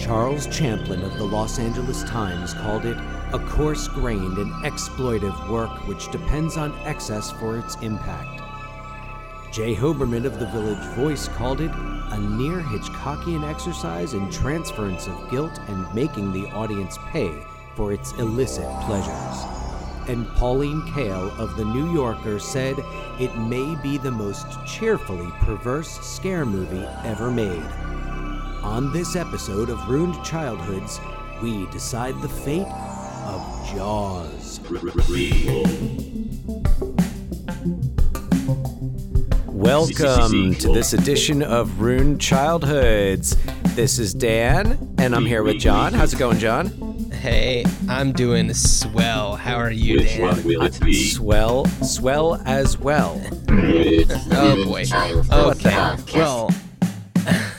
Charles Champlin of the Los Angeles Times called it a coarse grained and exploitive work which depends on excess for its impact. Jay Hoberman of the Village Voice called it a near Hitchcockian exercise in transference of guilt and making the audience pay for its illicit pleasures. And Pauline Kael of The New Yorker said it may be the most cheerfully perverse scare movie ever made. On this episode of Ruined Childhoods, we decide the fate of Jaws. Welcome to this edition of Ruined Childhoods. This is Dan, and I'm here with John. How's it going, John? Hey, I'm doing swell. How are you, Which Dan? one will it be? Swell, swell as well. Oh boy. What the Okay. hell? Well,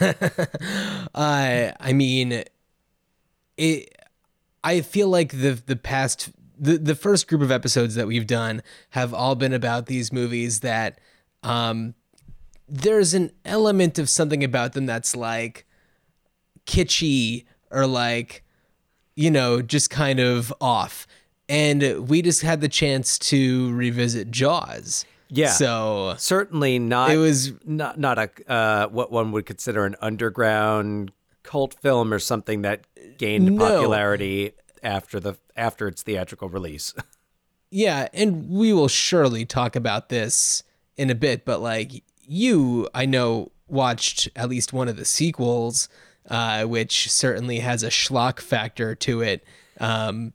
I I mean, it. I feel like the the past the the first group of episodes that we've done have all been about these movies that um there's an element of something about them that's like kitschy or like you know just kind of off and we just had the chance to revisit jaws Yeah. so Certainly not. It was- not not a uh, what one would consider an underground cult film or something that gained No. popularity after the after its theatrical release. Yeah, and we will surely talk about this in a bit, but like you, I know, watched at least one of the sequels, uh, which certainly has a schlock factor to it. Um,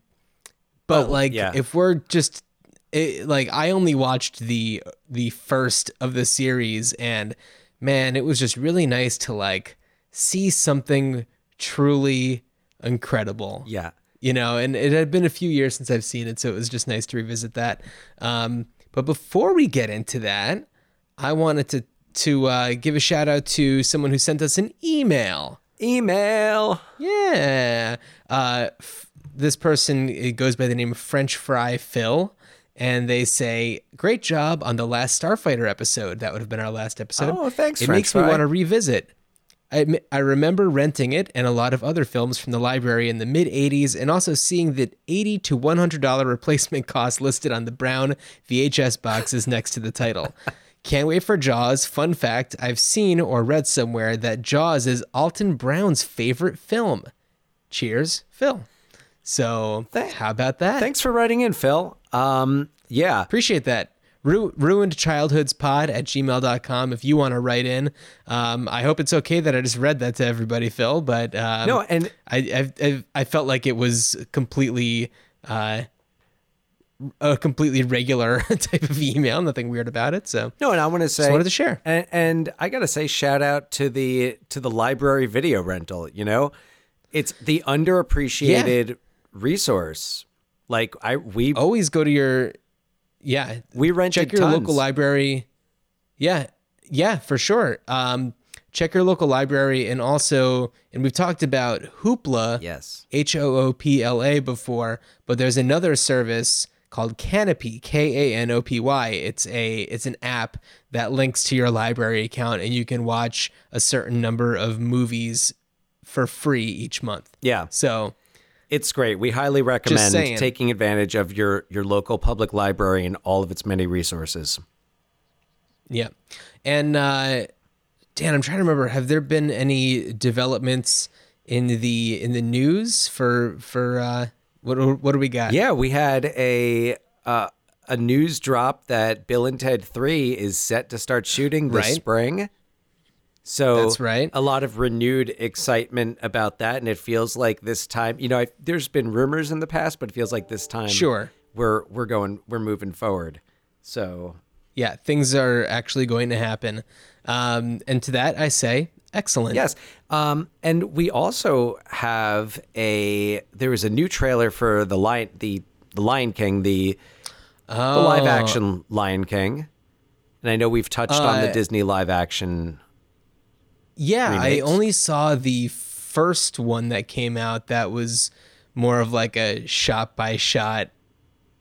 but Oh, like, yeah. if we're just it, like, I only watched the the first of the series, and man, it was just really nice to like see something truly incredible. Yeah. you know and it had been a few years since i've seen it so it was just nice to revisit that. Um, but before we get into that i wanted to to uh, give a shout out to someone who sent us an email. Email. yeah. Uh, f- this person it goes by the name of french fry phil and they say great job on the last starfighter episode that would have been our last episode Oh, thanks, it French makes me want to revisit I, I remember renting it and a lot of other films from the library in the mid 80s and also seeing the 80 to $100 replacement cost listed on the brown VHS boxes next to the title. Can't wait for Jaws. Fun fact I've seen or read somewhere that Jaws is Alton Brown's favorite film. Cheers, Phil. So, how about that? Thanks for writing in, Phil. Um, yeah. Appreciate that. Ru- ruined childhoods pod at gmail.com if you want to write in um, i hope it's okay that i just read that to everybody phil but um, No, and I, I I felt like it was completely uh, a completely regular type of email nothing weird about it so no, and I want to say just wanted to share And, and I gotta say, shout out to the to the library video rental. You know, it's the underappreciated resource. Like I we always go to your yeah. We rented check your tons. local library. Yeah yeah for sure. Um check your local library and also and we've talked about hoopla Yes. h-o-o-p-l-a before but there's another service called Kanopy k-a-n-o-p-y it's a it's an app that links to your library account and you can watch a certain number of movies for free each month. Yeah, so it's great. We highly recommend taking advantage of your your local public library and all of its many resources. Yeah. And uh Dan, I'm trying to remember, have there been any developments in the in the news for for uh what what do we got? Yeah, we had a uh, a news drop that Bill and Ted Three is set to start shooting this Right. spring. So That's right. A lot of renewed excitement about that, and it feels like this time. You know, I, there's been rumors in the past, but it feels like this time, Sure. we're we're going, we're moving forward. So Yeah, things are actually going to happen. Um and to that I say excellent. Yes. Um, and we also have a there was a new trailer for the lion the the Lion King, the the live Oh. action Lion King. And I know we've touched on the Uh, Disney live action. Yeah, I only saw the first one that came out that was more of like a shot by shot,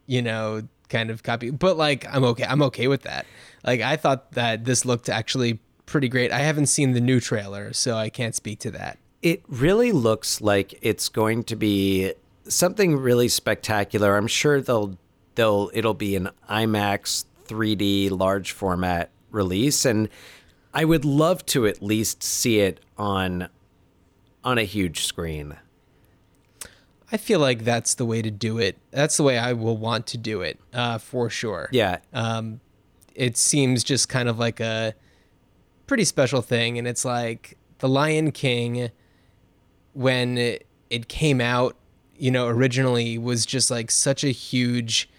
you know, kind of copy. But like I'm okay I'm okay with that. Like I thought that this looked actually pretty great. I haven't seen the new trailer, so I can't speak to that. It really looks like it's going to be something really spectacular. I'm sure they'll they'll it'll be an IMAX 3D large format release and I would love to at least see it on on a huge screen. I feel like that's the way to do it. That's the way I will want to do it, uh, for sure. Yeah. Um, it seems just kind of like a pretty special thing, and it's like the Lion King, when it, it came out, you know, originally was just like such a huge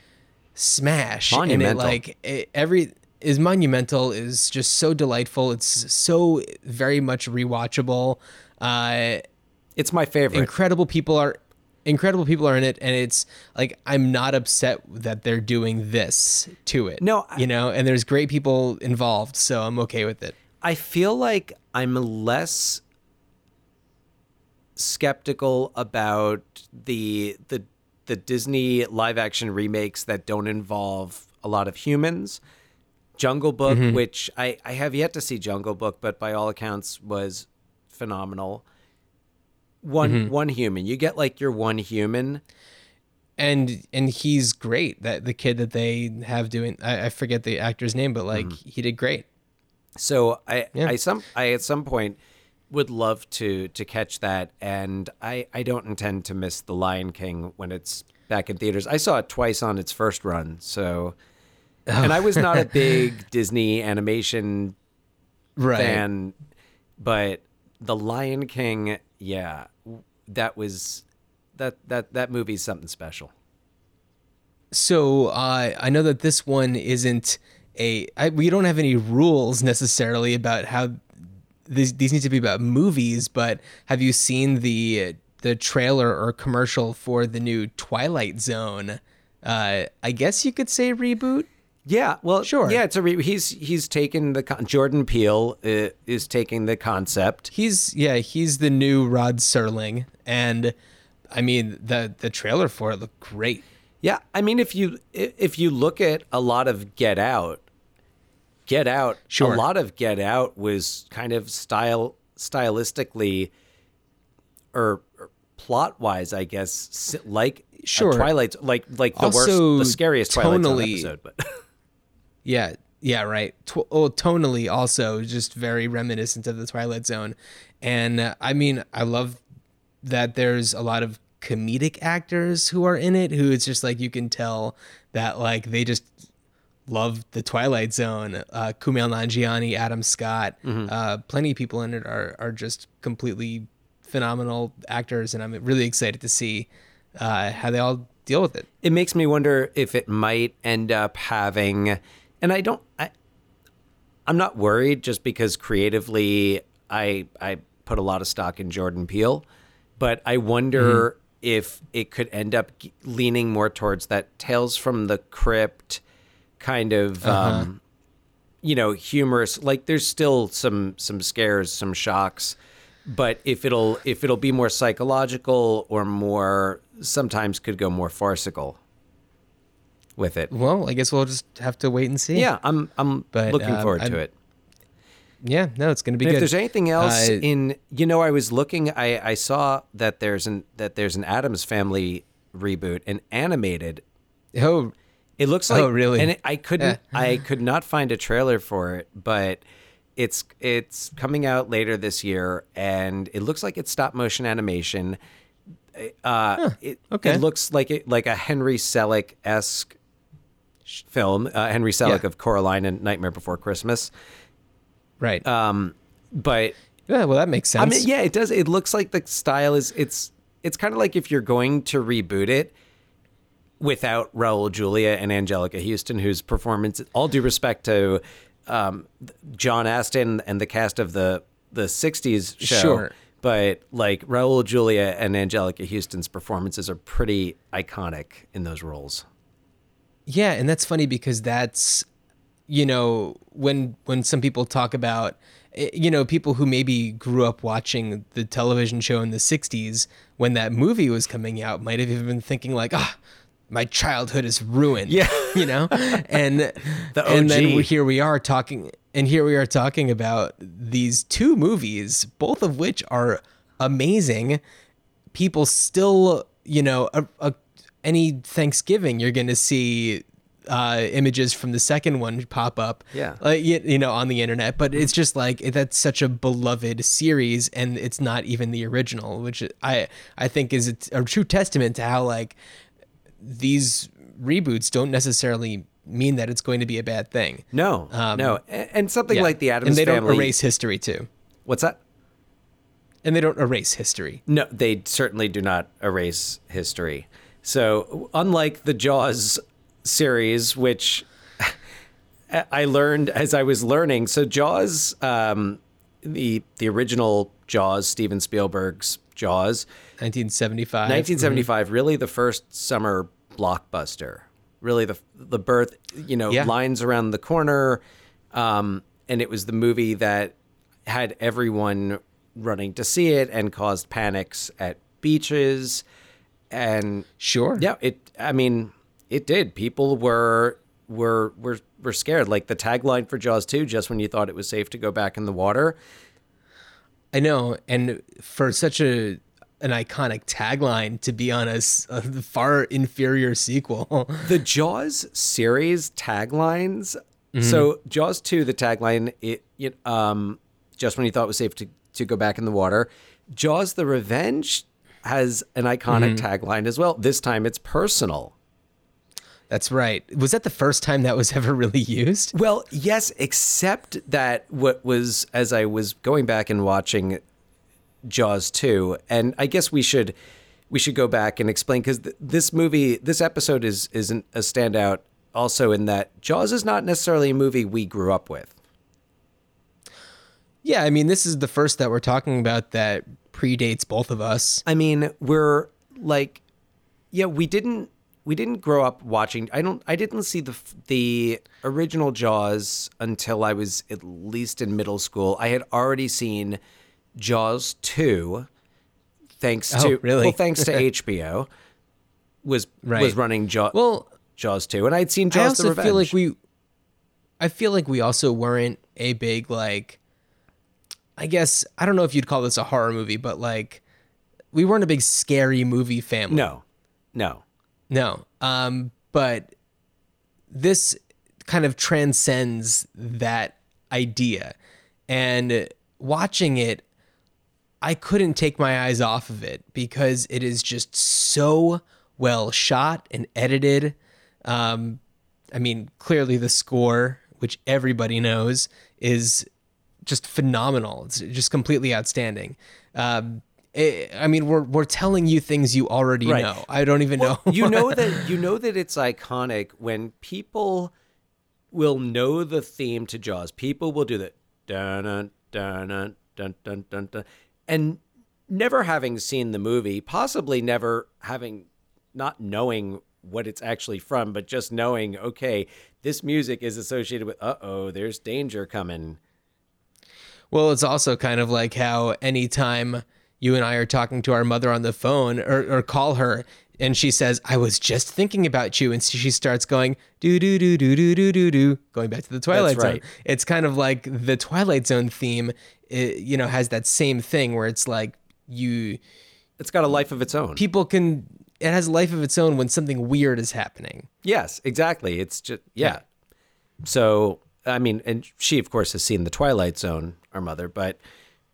smash, Monumental. and it like it, every is monumental is just so delightful. It's so very much rewatchable. Uh, It's my favorite. incredible people are incredible people are in it and it's like i'm not upset that they're doing this to it No, I- you know and there's great people involved so i'm okay with it I feel like I'm less skeptical about the the the Disney live action remakes that don't involve a lot of humans. Jungle Book, which I, I have yet to see Jungle Book, but by all accounts was phenomenal. One one human. You get like your one human. and and he's great that the kid that they have doing i, I forget the actor's name but like Mm-hmm. he did great So I, Yeah. I some I at some point would love to to catch that, and I I don't intend to miss the Lion King when it's back in theaters. I saw it twice on its first run, so. And I was not a big Disney animation right. fan, but the Lion King, yeah, that was that that that movie's something special. so uh, i know that this one isn't a I, we don't have any rules necessarily about how these, these need to be about movies but have you seen the the trailer or commercial for the new twilight zone? Uh, i guess you could say reboot Yeah, well, Sure. Yeah, it's a re- he's he's taken the con- Jordan Peele uh, is taking the concept. he's yeah he's the new rod serling and i mean the the trailer for it looked great Yeah, I mean, if you if you look at a lot of Get Out, Get Out, Sure. a lot of Get Out was kind of style stylistically or, or plot wise, I guess, like a Sure. Twilight, like like the Also, worst, the scariest Twilight tonally- episode. But Yeah, yeah, right. Tw- oh, tonally also just very reminiscent of the Twilight Zone, and uh, I mean, I love that there's a lot of comedic actors who are in it who it's just like you can tell that like they just love the Twilight Zone. Uh, Kumail Nanjiani, Adam Scott, uh, plenty of people in it are are just completely phenomenal actors, and I'm really excited to see uh, how they all deal with it. it makes me wonder if it might end up having, and I don't, I, I'm not worried just because creatively I I put a lot of stock in Jordan Peele, but I wonder if it could end up leaning more towards that Tales from the Crypt kind of. Um, you know, humorous. Like, there's still some some scares, some shocks, but if it'll if it'll be more psychological or more, sometimes could go more farcical with it. Well, I guess we'll just have to wait and see. Yeah, I'm I'm But, looking um, forward to I'm- it. Yeah, no, it's going to be And good. if there's anything else Uh, in, you know, I was looking. I I saw that there's an that there's an Addams Family reboot, an animated. oh, It looks like Oh, really? and it, I couldn't I could not find a trailer for it, but it's it's coming out later this year, and it looks like it's stop motion animation. Uh, it, okay. it looks like it like a Henry Selick esque film. Uh, Henry Selick Yeah. of Coraline and Nightmare Before Christmas. right. Um, but yeah, well, that makes sense. I mean, yeah, it does. It looks like the style is it's it's kind of like if you're going to reboot it without Raul Julia and Anjelica Huston, whose performance, all due respect to um, John Astin and the cast of the the '60s show, Sure. but like Raul Julia and Anjelica Huston's performances are pretty iconic in those roles. Yeah, and that's funny because that's you know when when some people talk about eh, you know people who maybe grew up watching the television show in the 60s when that movie was coming out might have even been thinking like ah my childhood is ruined. Yeah. you know, and The OG. and then here we are talking, and here we are talking about these two movies, both of which are amazing. People still, you know, a, a, any Thanksgiving you're going to see uh, images from the second one pop up. Yeah. like you, you know, on the internet. But it's just like that's such a beloved series, and it's not even the original, which I I think is a, a true testament to how like these reboots don't necessarily mean that it's going to be a bad thing. No, no, and, and something Um, Yeah. like the Addams and they family. don't erase history too, What's that? and they don't erase history. No, they certainly do not erase history. So, unlike the Jaws series, which I learned as I was learning, so Jaws, um, the the original Jaws, Steven Spielberg's Jaws, 1975. 1975, really the first summer blockbuster. Really the the birth, you know, Yeah. lines around the corner, um, and it was the movie that had everyone running to see it and caused panics at beaches, and Sure. yeah, it. I mean, it did. People were were were were scared. Like the tagline for Jaws 2, just when you thought it was safe to go back in the water. I know, and for such a an iconic tagline to be on a far inferior sequel. the Jaws series taglines. Mm-hmm. So Jaws two, the tagline, it, it um, just when you thought it was safe to to go back in the water. Jaws: The Revenge has an iconic Mm-hmm. tagline as well. This time it's personal. That's right. Was that the first time that was ever really used? Well, yes, except that what was as I was going back and watching Jaws 2, and I guess we should we should go back and explain because th- this movie, this episode is isn't a standout. Also, in that Jaws is not necessarily a movie we grew up with. Yeah, I mean, this is the first that we're talking about that predates both of us. I mean, we're like, yeah, we didn't we didn't grow up watching. I don't. I didn't see the the original Jaws until I was at least in middle school. I had already seen Jaws two, thanks Oh, to really? well, thanks to HBO. Was Right. was running Jaws Well, Jaws two, and I'd seen I Jaws also the Revenge. feel like we, I feel like we also weren't a big like, I guess I don't know if you'd call this a horror movie, but like, we weren't a big scary movie family. no, no, No. Um, but this kind of transcends that idea. And watching it, I couldn't take my eyes off of it because it is just so well shot and edited. Um, I mean, clearly the score, which everybody knows, is just phenomenal. It's just completely outstanding. Um, it, I mean, we're we're telling you things you already Right. know. I don't even know. you know that you know that it's iconic when people will know the theme to Jaws. People will do that dun dun dun dun dun, dun and never having seen the movie, possibly never having not knowing what it's actually from, but just knowing, okay, this music is associated with uh oh, there's danger coming. Well, it's also kind of like how anytime you and I are talking to our mother on the phone or, or call her and she says, I was just thinking about you. And she starts going, do, do, do, do, do, do, do, do, going back to the Twilight right. Zone. It's kind of like the Twilight Zone theme, it, you know, has that same thing where it's like you, It's got a life of its own. people can, it has a life of its own when something weird is happening. Yes, exactly. It's just yeah. So I mean, and she of course has seen the Twilight Zone, our mother, but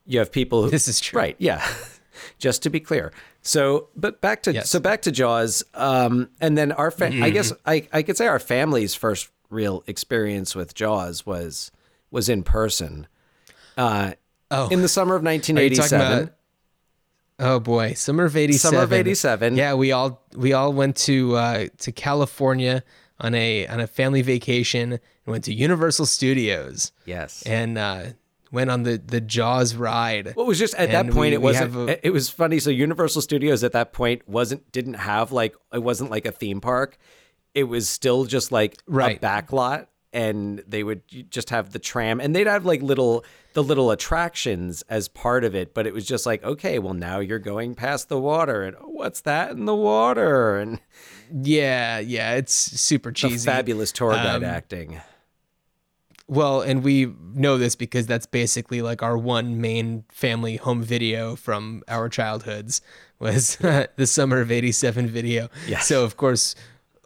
you have people who This is true. right? Yeah, just to be clear. So, but back to Yes. so back to Jaws, um, and then our fa- I guess I I could say our family's first real experience with Jaws was was in person. Uh, Oh. in the summer of Are you talking 1987. about? Oh boy, summer of '87. Summer of 87. Yeah, we all we all went to uh, to California on a on a family vacation and went to Universal Studios yes. and uh, went on the the Jaws ride. Well, it was just at that point we- it wasn't. a- it was funny. So Universal Studios at that point wasn't didn't have like it wasn't like a theme park. It was still just like Right. a back lot and they would just have the tram and they'd have like little the little attractions as part of it but it was just like okay well now you're going past the water and oh, what's that in the water and Yeah, yeah, it's super cheesy. fabulous tour guide Um, acting Well, and we know this because that's basically like our one main family home video from our childhoods was the summer of 87 video. Yes. So of course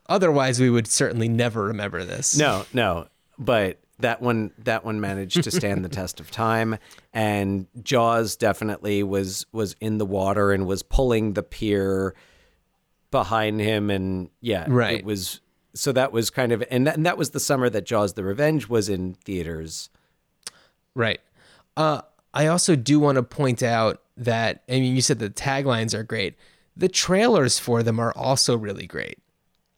otherwise we would certainly never remember this. no no but that one that one managed to stand the test of time and jaws definitely was was in the water and was pulling the pier behind him and yeah Right. it was so that was kind of and that, and that was the summer that jaws the revenge was in theaters Right. Uh, I also do want to point out that I mean, you said the taglines are great. The trailers for them are also really great.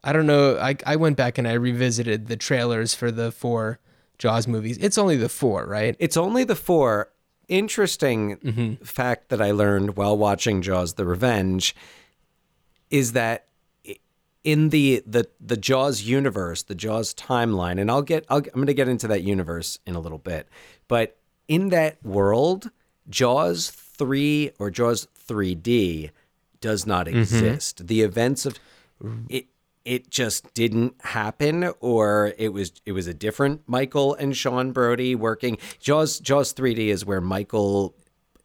I don't know. I I went back and I revisited the trailers for the four Jaws movies. It's only the four, right? It's only the four. Interesting fact that I learned while watching Jaws: The Revenge is that in the the the Jaws universe, the Jaws timeline, and I'll get I'll, I'm going to get into that universe in a little bit, but in that world, Jaws three or Jaws 3D does not mm-hmm. exist. The events of it it just didn't happen or it was it was a different Michael and Sean Brody working Jaws Jaws 3D is where Michael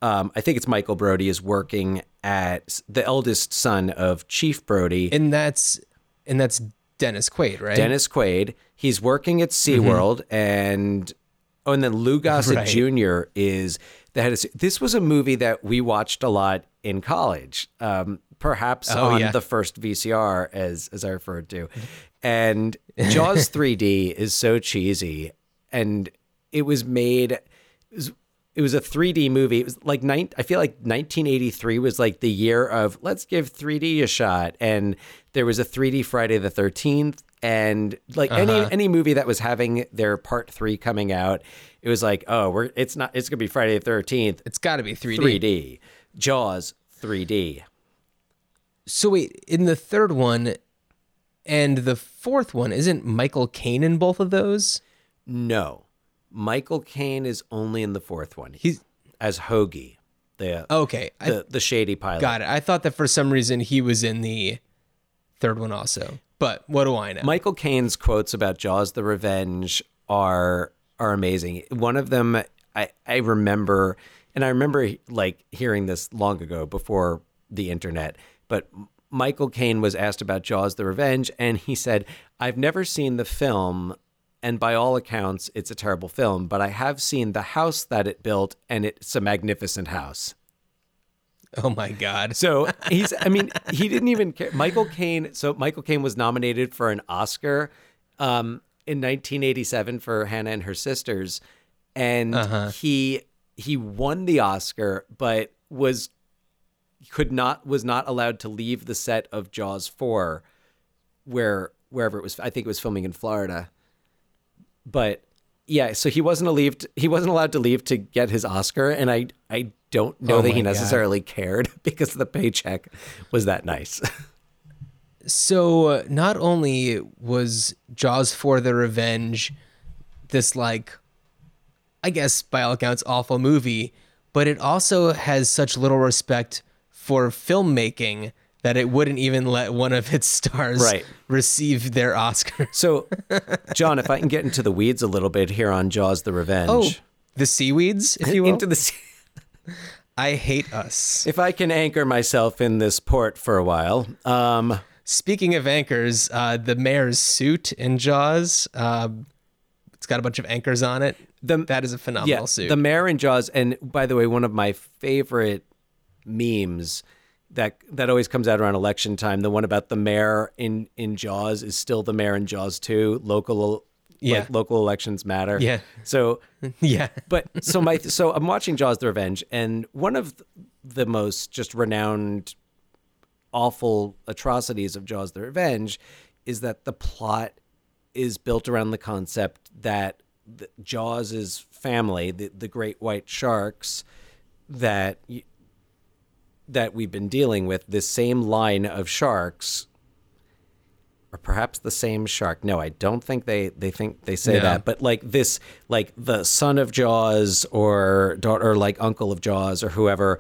um, I think it's Michael Brody is working at the eldest son of Chief Brody And that's and that's Dennis Quaid, right? Dennis Quaid. He's working at SeaWorld and oh and then Lou Gossett Right. Jr. is the head of this was a movie that we watched a lot in college. Um, perhaps Oh, on yeah. the first VCR as as I referred to. And Jaws 3D is so cheesy and it was made it was, it was a 3D movie. It was like nine, I feel like 1983 was like the year of let's give 3D a shot. And there was a 3D Friday the 13th. And like any uh-huh. any movie that was having their part three coming out, it was like, oh, we're it's not it's gonna be Friday the 13th, It's got to be 3D. 3D. Jaws 3D. So wait, in the third one and the fourth one, isn't Michael Caine in both of those? No, Michael Caine is only in the fourth one. He's as Hoagie, the okay. I the, the shady pilot. got it. I thought that for some reason he was in the third one also. But what do I know? Michael Caine's quotes about Jaws: The Revenge are are amazing. One of them I I remember, and I remember like hearing this long ago before the internet. But Michael Caine was asked about Jaws: The Revenge, and he said, "I've never seen the film." And by all accounts, it's a terrible film, but I have seen the house that it built, and it's a magnificent house. oh my god. So he's, I mean, he didn't even care. Michael Caine, so Michael Caine was nominated for an Oscar um, in 1987 for Hannah and Her Sisters. And he he won the Oscar, but was could not was not allowed to leave the set of Jaws 4 where wherever it was I think it was filming in Florida. But yeah, so he wasn't allowed he wasn't allowed to leave to get his Oscar and I I don't know Oh that he my God. necessarily cared because the paycheck was that nice. So uh, not only was Jaws for the Revenge this like I guess by all accounts awful movie, but it also has such little respect for filmmaking that it wouldn't even let one of its stars Right. receive their Oscar. So, John, if I can get into the weeds a little bit here on Jaws: The Revenge. Oh, the seaweeds, if you will. into the sea- I hate us. if I can anchor myself in this port for a while. Um, Speaking of anchors, uh, the mayor's suit in Jaws, uh, it's got a bunch of anchors on it. The- that is a phenomenal yeah, suit. the mayor in Jaws, and by the way, one of my favorite memes that that always comes out around election time. The one about the mayor in in Jaws is still the mayor in Jaws too. Local, Yeah. like, local elections matter. Yeah. So yeah. but so my so I'm watching Jaws: The Revenge, and one of the most just renowned awful atrocities of Jaws: The Revenge is that the plot is built around the concept that the, Jaws' family, the, the great white sharks, that that we've been dealing with, this same line of sharks or perhaps the same shark. No, I don't think they they think they say No. that. But like this, like the son of Jaws or daughter, or like uncle of Jaws or whoever,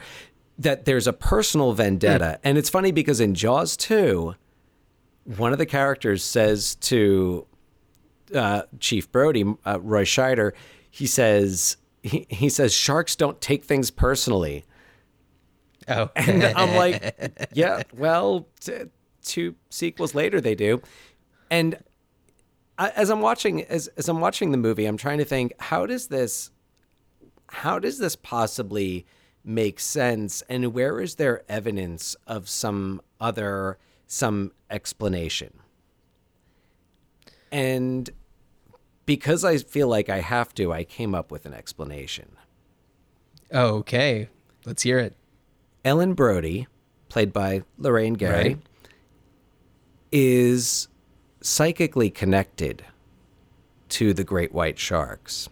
that there's a personal vendetta. And it's funny because in Jaws 2, one of the characters says to uh, Chief Brody, uh, Roy Scheider, he says he, he says sharks don't take things personally. Oh, And I'm like, yeah, well, t- two sequels later they do. And I, as I'm watching as as I'm watching the movie, I'm trying to think how does this how does this possibly make sense and where is there evidence of some other some explanation? And because I feel like I have to, I came up with an explanation. okay. Let's hear it. Ellen Brody, played by Lorraine Gary, Right. is psychically connected to the great white sharks.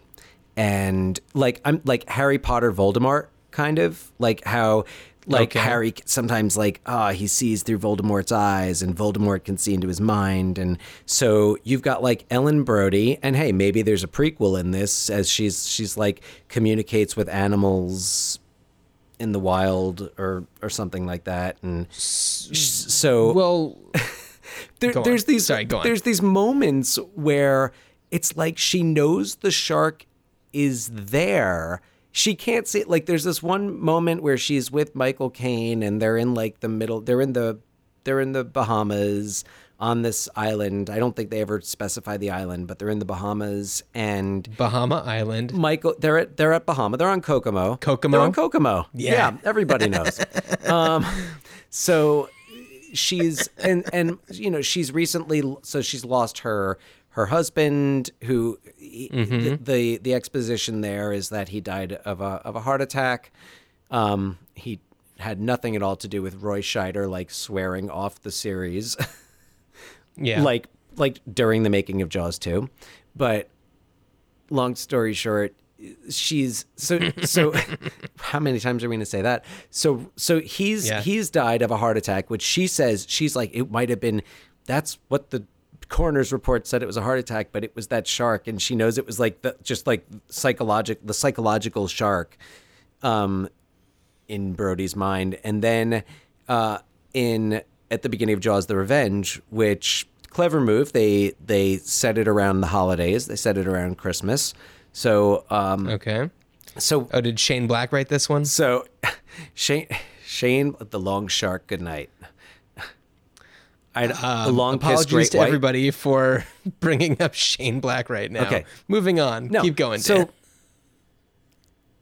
And like I'm like Harry Potter Voldemort kind of like how like Okay. Harry sometimes like ah he sees through Voldemort's eyes and Voldemort can see into his mind and so you've got like Ellen Brody and hey maybe there's a prequel in this as she's she's like communicates with animals in the wild or or something like that. And so Well, there, there's these Sorry, there's these moments where it's like she knows the shark is there. She can't see like there's this one moment where she's with Michael Caine and they're in like the middle they're in the they're in the Bahamas on this island I don't think they ever specify the island but they're in the Bahamas and Bahama Island. Michael, they're at they're at Bahama. They're on Kokomo. Kokomo? They're on Kokomo. Yeah. everybody knows. um, so she's and and you know she's recently so she's lost her her husband who the, the the exposition there is that he died of a of a heart attack. Um, he had nothing at all to do with Roy Scheider like swearing off the series. Yeah. like like during the making of Jaws 2. But long story short, she's so so how many times are we going to say that? So so he's Yeah. he's died of a heart attack, which she says she's like it might have been that's what the coroner's report said it was a heart attack, but it was that shark and she knows it was like the just like psychological the psychological shark um in Brody's mind. And then uh, in at the beginning of Jaws: The Revenge, which clever move, they they set it around the holidays. They set it around Christmas. So um, okay. so Oh, did Shane Black write this one? so Shane Shane the long shark. Good night. I the long kiss, Um, Apologies to white. everybody for bringing up Shane Black right now. Okay. Moving on. No, Keep going. So, Dan.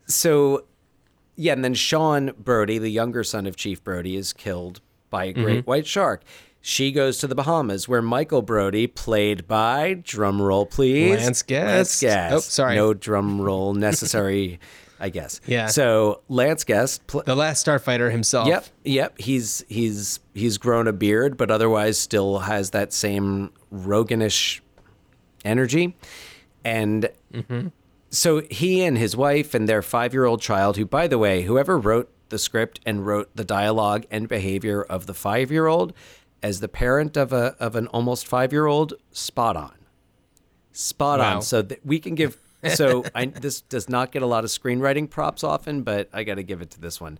so yeah, and then Sean Brody, the younger son of Chief Brody, is killed by a Mm-hmm. great white shark. She goes to the Bahamas, where Michael Brody, played by drum roll, please, Lance Guest. Lance Guest. Oh, sorry. no drum roll necessary, I guess. Yeah. So Lance Guest. Pl- the last Starfighter himself. Yep, yep. He's he's he's grown a beard, but otherwise still has that same roganish energy. And so he and his wife and their five-year-old child, who, by the way, whoever wrote the script and wrote the dialogue and behavior of the five-year-old, as the parent of a of an almost five-year-old, spot on, spot Wow. on. So that we can give. So I, this does not get a lot of screenwriting props often, but I got to give it to this one.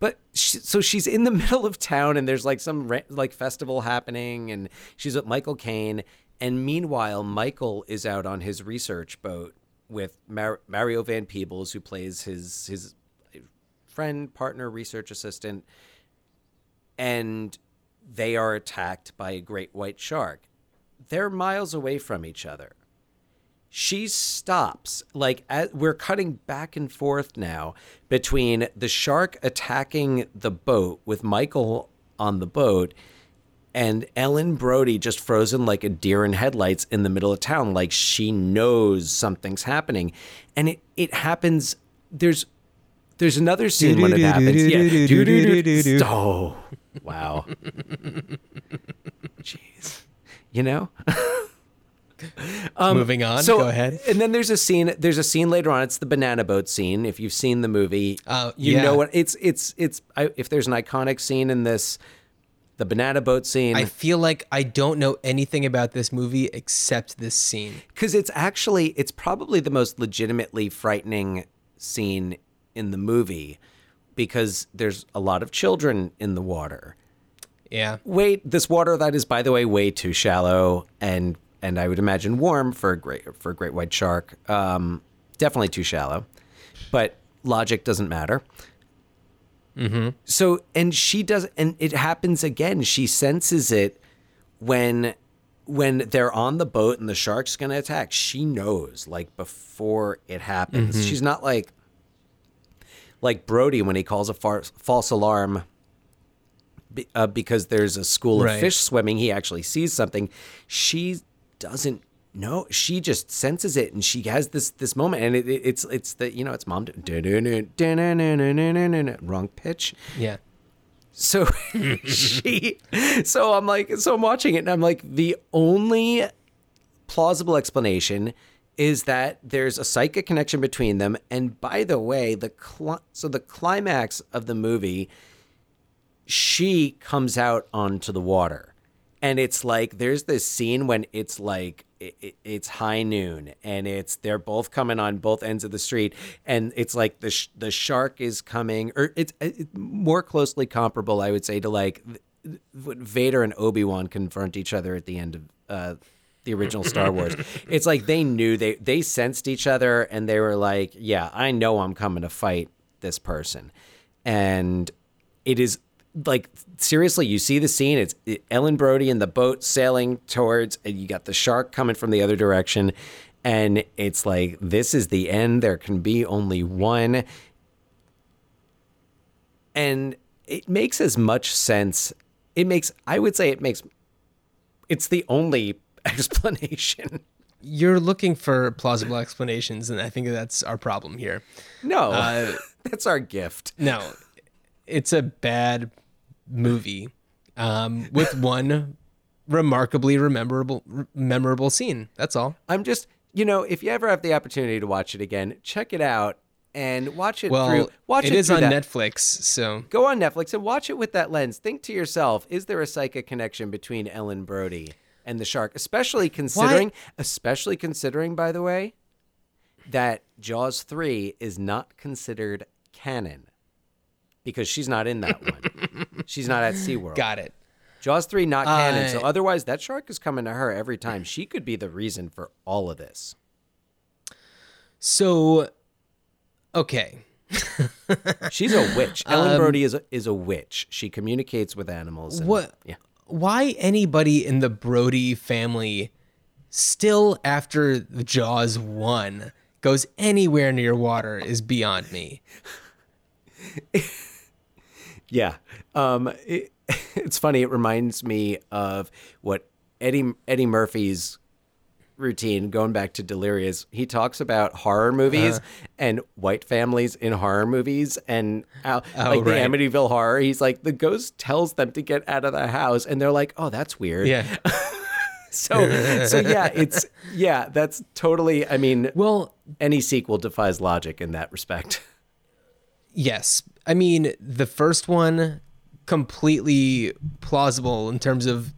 But she, so she's in the middle of town, and there's like some like festival happening, and she's with Michael Caine. And meanwhile, Michael is out on his research boat with Mar- Mario Van Peebles, who plays his his friend, partner, research assistant, and they are attacked by a great white shark. They're miles away from each other she stops like we're cutting back and forth now between the shark attacking the boat with michael on the boat and ellen brody just frozen like a deer in headlights in the middle of town like she knows something's happening and it, it happens there's there's another scene when it happens yeah oh wow jeez you know Moving on. Um, so, Go ahead. And then there's a scene. There's a scene later on. It's the banana boat scene. If you've seen the movie, Oh, you yeah. know what it's. It's it's. I, if there's an iconic scene in this, The banana boat scene. I feel like I don't know anything about this movie except this scene. because it's actually it's probably the most legitimately frightening scene in the movie because there's a lot of children in the water. Yeah. wait this water that is by the way way too shallow and and i would imagine warm for a great for a great white shark um definitely too shallow but logic doesn't matter. Mm-hmm. so and she does and it happens again. She senses it when when they're on the boat and the shark's gonna attack. She knows like before it happens. She's not like like brody when he calls a far, false alarm be- uh, because there's a school of Right. fish swimming he actually sees something she doesn't know she just senses it and she has this this moment and it, it- it's it's the you know it's mom wrong pitch Yeah. so she so i'm like so i'm watching it and i'm like the only plausible explanation is that there's a psychic connection between them. And by the way the cli- so the climax of the movie she comes out onto the water. And it's like there's this scene when it's like it, it- it's high noon and it's they're both coming on both ends of the street. And it's like the sh- the shark is coming or it's it, more closely comparable i would say to like what vader and obi-wan confront each other at the end of uh the original Star Wars. It's like they knew they they sensed each other and they were like, "Yeah, I know I'm coming to fight this person." And it is like seriously, you see the scene. It's Ellen Brody in the boat sailing towards, and you got the shark coming from the other direction, and it's like this is the end. There can be only one, and it makes as much sense. It makes, I would say, it makes. It's the only explanation. You're looking for plausible explanations, and I think that's our problem here. No, Uh, that's our gift. No, it's a bad movie um, with one remarkably memorable memorable scene. That's all. I'm just, you know, if you ever have the opportunity to watch it again, check it out and watch it Well, through. Watch it it, is on that- Netflix, so Go on Netflix and watch it with that lens. Think to yourself: Is there a psychic connection between Ellen Brody and the shark? Especially considering, especially considering, by the way, that Jaws three is not considered canon because she's not in that one. she's not at SeaWorld. got it. Jaws 3 not canon. so Uh, otherwise that shark is coming to her every time. She could be the reason for all of this. So, okay, She's a witch. Ellen Brody is a, is a witch. She communicates with animals. and- what? Yeah. Why anybody in the Brody family still after the Jaws one goes anywhere near water is beyond me. Yeah. Um, it, it's funny. It reminds me of what Eddie Eddie Murphy's routine going back to Delirious. He talks about horror movies Uh-huh. and white families in horror movies and how, like the Oh. Amityville horror. He's like the ghost tells them to get out of the house and they're like, "Oh, that's weird." Yeah. So so yeah, it's yeah, that's totally I mean, Well, any sequel defies logic in that respect. Yes. I mean, the first one completely plausible in terms of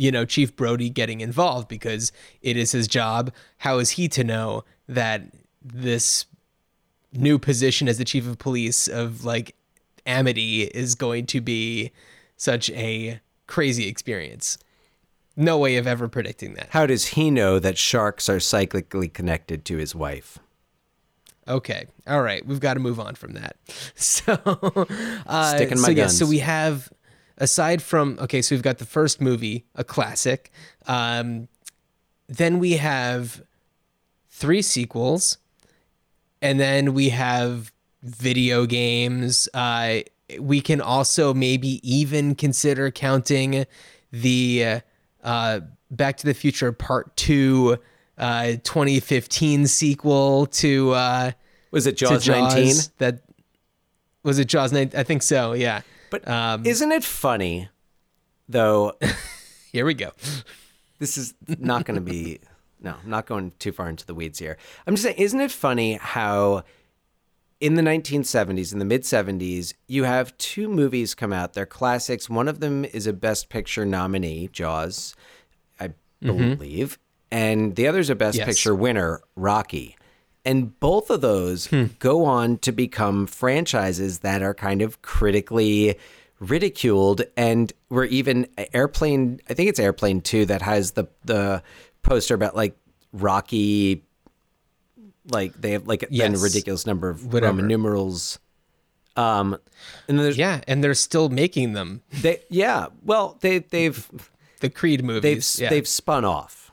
you know Chief Brody getting involved because it is his job. How is he to know that this new position as the chief of police of like Amity is going to be such a crazy experience? No way of ever predicting that. How does he know that sharks are cyclically connected to his wife? Okay. All right. We've got to move on from that. So, uh, Sticking my so yeah. So we have, aside from okay, so we've got the first movie, a classic. Um, then we have three sequels, and then we have video games. Uh, we can also maybe even consider counting the uh, Back to the Future Part Two. Uh, 2015 sequel to uh, Was it Jaws, 19? That was it. Jaws 19. I think so. Yeah. But Um, isn't it funny, though? Here we go. this is not going to be. No, I'm not going too far into the weeds here. I'm just saying, isn't it funny how in the 1970s, in the mid 70s, you have two movies come out. They're classics. One of them is a Best Picture nominee, Jaws, I believe, and the other is a Best Yes. Picture winner, Rocky. And both of those go on to become franchises that are kind of critically ridiculed and were even airplane I think it's airplane 2 that has the the poster about like Rocky like they have like then a ridiculous number of Whatever. Roman numerals. Um and then there's Yeah, and they're still making them. they yeah, well they they've The Creed they've movies. yeah. they've spun off.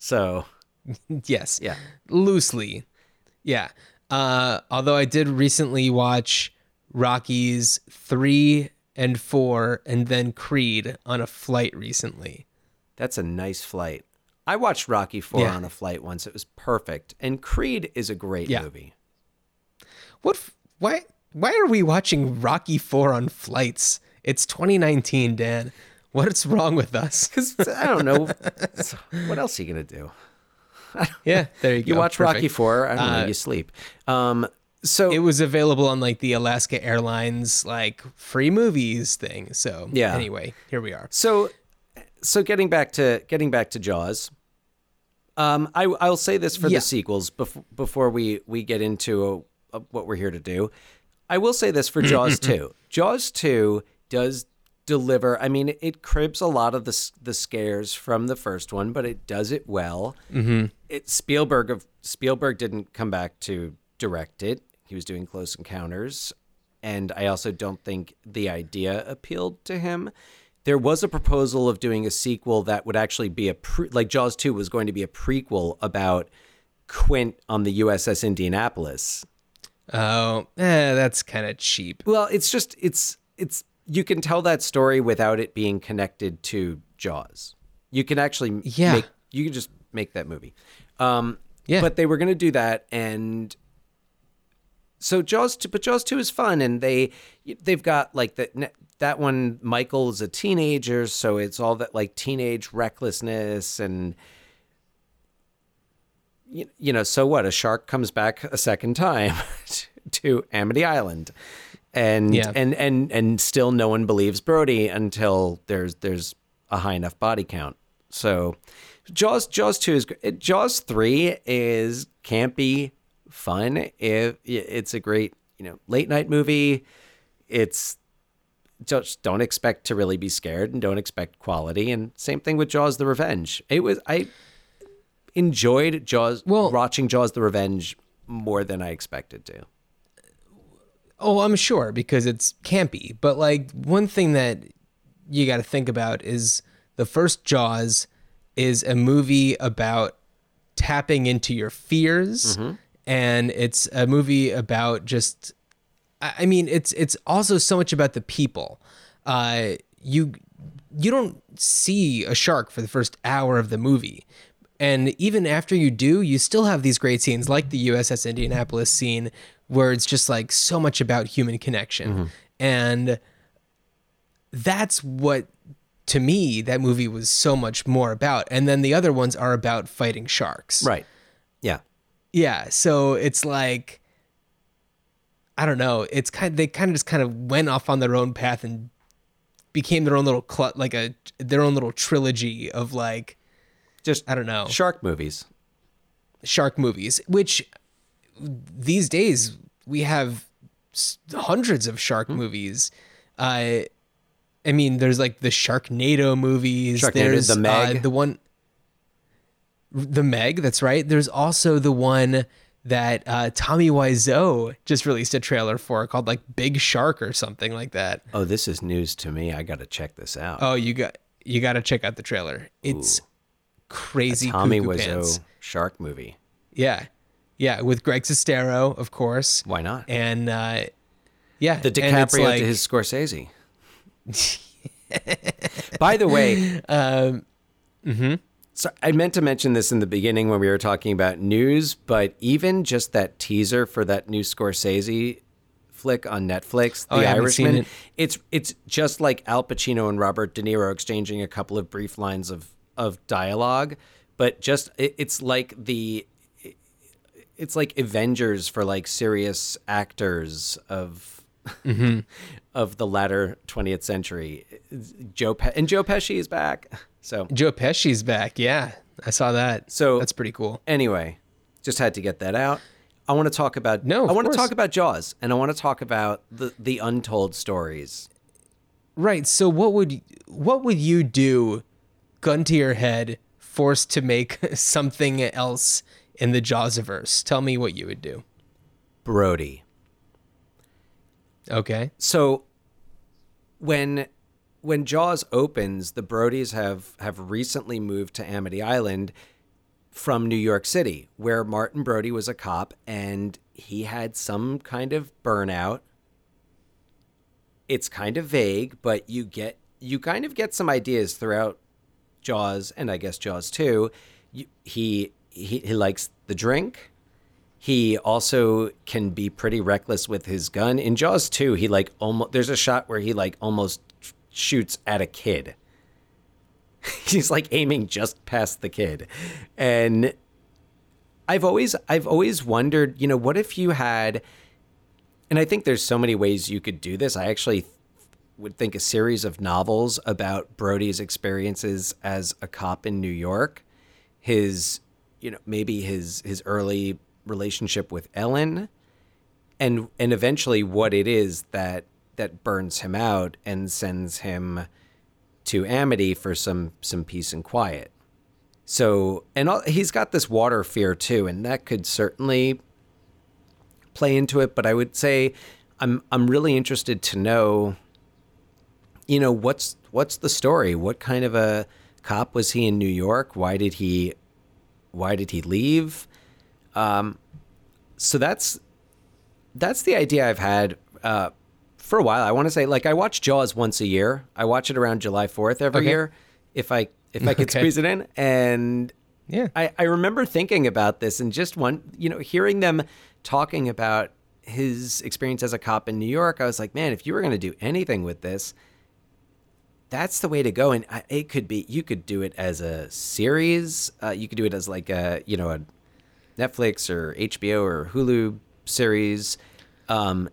So yes. Yeah. Loosely. Yeah. Uh, although I did recently watch Rockies 3 and 4 and then Creed on a flight recently. That's a nice flight. I watched Rocky 4 Yeah. on a flight once. It was perfect. And Creed is a great Yeah. movie. What f- why why are we watching Rocky 4 on flights? It's 2019, Dan. What's wrong with us? Cuz I don't know what else are you going to do? Yeah, there you go. You watch Rocky 4, I don't know, Uh, you sleep. Um so It was available on like the Alaska Airlines like free movies thing. So Yeah. anyway, here we are. So, so getting back to getting back to Jaws, um, I I'll say this for Yeah. the sequels before before we we get into uh, what we're here to do. I will say this for Jaws two. Jaws two does deliver. I mean, it cribs a lot of the the scares from the first one, but it does it well. Mm-hmm. It Spielberg of Spielberg didn't come back to direct it. He was doing Close Encounters, and I also don't think the idea appealed to him. There was a proposal of doing a sequel that would actually be a pre- like Jaws 2 was going to be a prequel about Quint on the USS Indianapolis. Oh, eh, that's kind of cheap. Well, it's just it's it's you can tell that story without it being connected to Jaws. You can actually Yeah. make you can just make that movie. Um Yeah. but they were going to do that and so Jaws 2, but Jaws 2 is fun and they they've got like that that one Michael is a teenager so it's all that like teenage recklessness and you, you know so what a shark comes back a second time to Amity Island and Yeah. and and and still no one believes Brody until there's there's a high enough body count. So Jaws Jaws 2 is Jaws 3 is campy fun if it's a great you know late night movie. It's just don't expect to really be scared and don't expect quality. And same thing with Jaws the Revenge. It was I enjoyed Jaws Well- watching Jaws the Revenge more than I expected to Oh, I'm sure because it's campy. But like one thing that you got to think about is the first Jaws is a movie about tapping into your fears, and it's a movie about just. I I mean, it's it's also so much about the people. Uh, you you don't see a shark for the first hour of the movie. And even after you do, you still have these great scenes like the USS Indianapolis scene where it's just like so much about human connection. Mm-hmm. And that's what to me that movie was so much more about. And then the other ones are about fighting sharks. right yeah Yeah, so it's like I don't know. It's kind they kind of just kind of went off on their own path and became their own little cl- like a their own little trilogy of like just I don't know shark movies shark movies, which these days we have hundreds of shark Hmm. movies. Uh, I mean, there's like the Sharknado movies. Sharknado, there's The Meg. uh, the one, the Meg. That's right. There's also the one that uh, Tommy Wiseau just released a trailer for called like Big Shark or something like that. oh this is news to me I got to check this out Oh, you got you got to check out the trailer. It's crazy. Tommy Wiseau pants. shark movie Yeah. Yeah, with Greg Sestero, of course. why not And uh yeah, the DiCaprio like- to his Scorsese by the way um So I meant to mention this in the beginning when we were talking about news, but even just that teaser for that new Scorsese flick on Netflix, Oh, The I Irishman, it. it's it's just like Al Pacino and Robert De Niro exchanging a couple of brief lines of of dialogue, but just it, it's like the it's like Avengers for like serious actors of mm-hmm. of the latter 20th century. Joe Pe- and Joe Pesci is back. So Joe Pesci's back. Yeah, I saw that. So- that's pretty cool. anyway, just had to get that out. I want to talk about No, I want to talk about Jaws and I want to talk about the the untold stories. Right. So what would what would you do, gun to your head, forced to make something else in the Jawsiverse? Tell me what you would do. Brody. Okay. So when when Jaws opens, the Brodies have have recently moved to Amity Island from New York City, where Martin Brody was a cop and he had some kind of burnout. It's kind of vague, but you get you kind of get some ideas throughout Jaws and I guess Jaws 2. You, he, he he likes the drink. He also can be pretty reckless with his gun. In Jaws 2, he like almost there's a shot where he like almost shoots at a kid. He's like aiming just past the kid. And I've always I've always wondered, you know, what if you had and I think there's so many ways you could do this. I actually would think a series of novels about Brody's experiences as a cop in New York, his, you know, maybe his his early relationship with Ellen, and and eventually what it is that that burns him out and sends him to Amity for some some peace and quiet. So, and all, he's got this water fear too, and that could certainly play into it. But I would say I'm I'm really interested to know, you know, what's what's the story? What kind of a cop was he in New York? Why did he why did he leave? Um, so that's that's the idea I've had uh, for a while. I want to say like I watch Jaws once a year. I watch it around July Fourth every Okay. year if I if I could Okay. squeeze it in. And Yeah. I, I remember thinking about this and just one, you know, hearing them talking about his experience as a cop in New York. I was like, man, if you were going to do anything with this, that's the way to go. And I, it could be, you could do it as a series. Uh, you could do it as like a, you know, a Netflix or HBO or Hulu series. Um,